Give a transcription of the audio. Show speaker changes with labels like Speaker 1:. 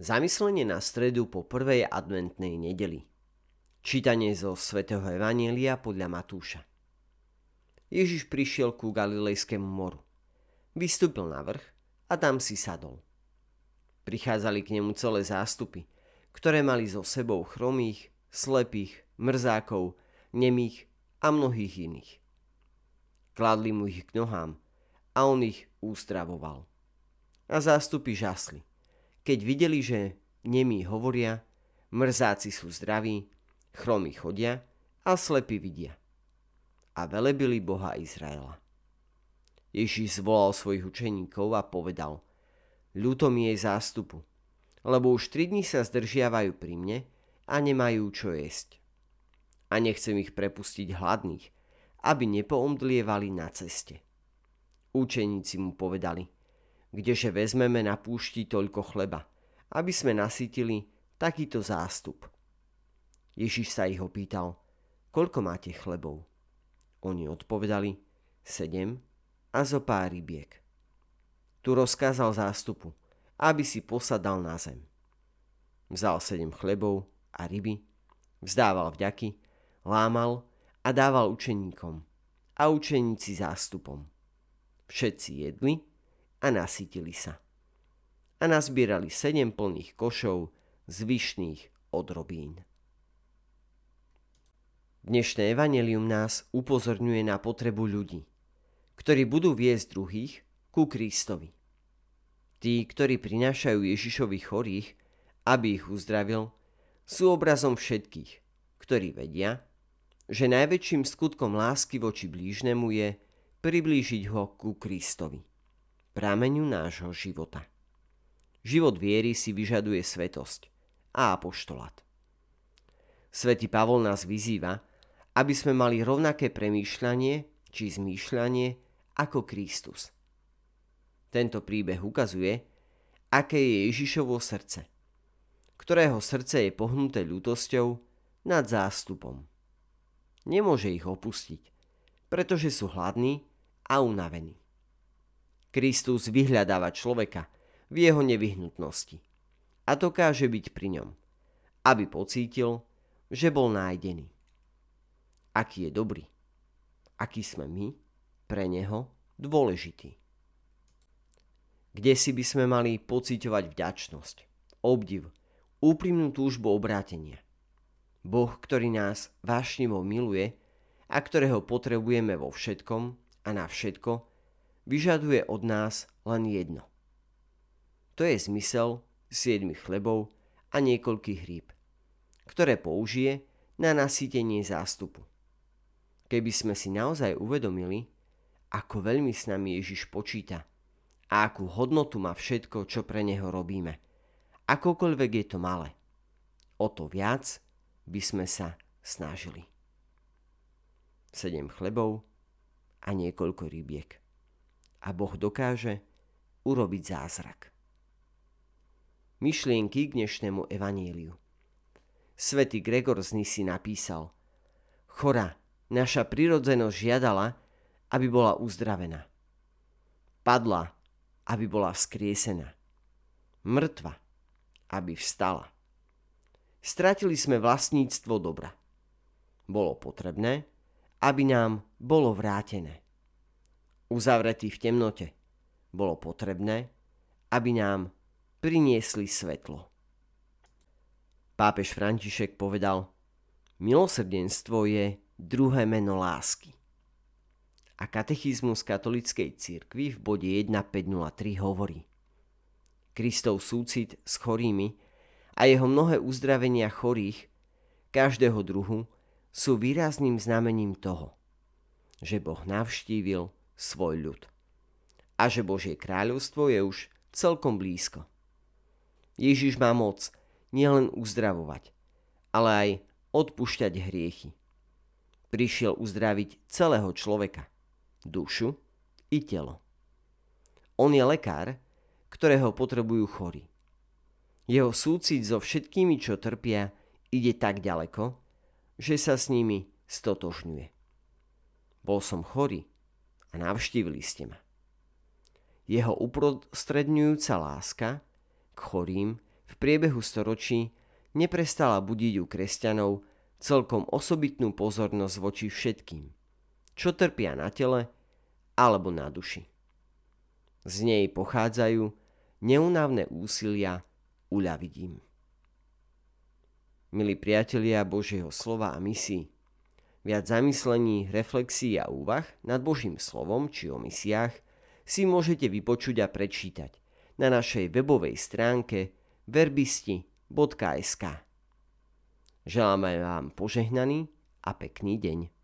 Speaker 1: Zamyslenie na stredu po prvej adventnej nedeli. Čítanie zo svätého Evanielia podľa Matúša. Ježiš prišiel ku Galilejskému moru. Vystúpil na vrch a tam si sadol. Prichádzali k nemu celé zástupy, ktoré mali so sebou chromých, slepých, mrzákov, nemých a mnohých iných. Kladli mu ich k nohám a on ich ústravoval. A zástupy žasli keď videli, že nemí hovoria, mrzáci sú zdraví, chromy chodia a slepí vidia. A velebili Boha Izraela. Ježíš zvolal svojich učeníkov a povedal, ľúto mi jej zástupu, lebo už tri dní sa zdržiavajú pri mne a nemajú čo jesť. A nechcem ich prepustiť hladných, aby nepoomdlievali na ceste. Učeníci mu povedali – kdeže vezmeme na púšti toľko chleba, aby sme nasytili takýto zástup. Ježiš sa ich opýtal, koľko máte chlebov? Oni odpovedali, sedem a zo pár rybiek. Tu rozkázal zástupu, aby si posadal na zem. Vzal sedem chlebov a ryby, vzdával vďaky, lámal a dával učeníkom a učeníci zástupom. Všetci jedli a nasytili sa. A nazbierali sedem plných košov zvyšných odrobín. Dnešné evanelium nás upozorňuje na potrebu ľudí, ktorí budú viesť druhých ku Kristovi. Tí, ktorí prinášajú Ježišovi chorých, aby ich uzdravil, sú obrazom všetkých, ktorí vedia, že najväčším skutkom lásky voči blížnemu je priblížiť ho ku Kristovi prameňu nášho života. Život viery si vyžaduje svetosť a apoštolát. Svetý Pavol nás vyzýva, aby sme mali rovnaké premýšľanie či zmýšľanie ako Kristus. Tento príbeh ukazuje, aké je Ježišovo srdce, ktorého srdce je pohnuté ľútosťou nad zástupom. Nemôže ich opustiť, pretože sú hladní a unavení. Kristus vyhľadáva človeka v jeho nevyhnutnosti a dokáže byť pri ňom, aby pocítil, že bol nájdený. Aký je dobrý, aký sme my pre neho dôležitý. Kde si by sme mali pociťovať vďačnosť, obdiv, úprimnú túžbu obrátenia. Boh, ktorý nás vášnivo miluje a ktorého potrebujeme vo všetkom a na všetko, vyžaduje od nás len jedno. To je zmysel siedmých chlebov a niekoľkých rýb, ktoré použije na nasýtenie zástupu. Keby sme si naozaj uvedomili, ako veľmi s nami Ježiš počíta a akú hodnotu má všetko, čo pre Neho robíme, akokoľvek je to malé, o to viac by sme sa snažili. Sedem chlebov a niekoľko rybiek a Boh dokáže urobiť zázrak. Myšlienky k dnešnému evaníliu. Svetý Gregor z Nisi napísal Chora, naša prirodzenosť žiadala, aby bola uzdravená. Padla, aby bola vzkriesená. Mŕtva, aby vstala. Stratili sme vlastníctvo dobra. Bolo potrebné, aby nám bolo vrátené uzavretí v temnote, bolo potrebné, aby nám priniesli svetlo. Pápež František povedal, milosrdenstvo je druhé meno lásky. A katechizmus katolickej cirkvi v bode 1503 hovorí Kristov súcit s chorými a jeho mnohé uzdravenia chorých každého druhu sú výrazným znamením toho, že Boh navštívil svoj ľud. A že Božie kráľovstvo je už celkom blízko. Ježiš má moc nielen uzdravovať, ale aj odpúšťať hriechy. Prišiel uzdraviť celého človeka, dušu i telo. On je lekár, ktorého potrebujú chorí. Jeho súcit so všetkými, čo trpia, ide tak ďaleko, že sa s nimi stotožňuje. Bol som chorý a navštívili ste ma. Jeho uprostredňujúca láska k chorým v priebehu storočí neprestala budiť u kresťanov celkom osobitnú pozornosť voči všetkým, čo trpia na tele alebo na duši. Z nej pochádzajú neunávne úsilia uľaviť im. Milí priatelia Božieho slova a misií, viac zamyslení, reflexí a úvah nad Božím slovom či o misiách si môžete vypočuť a prečítať na našej webovej stránke verbisti.sk. Želáme vám požehnaný a pekný deň.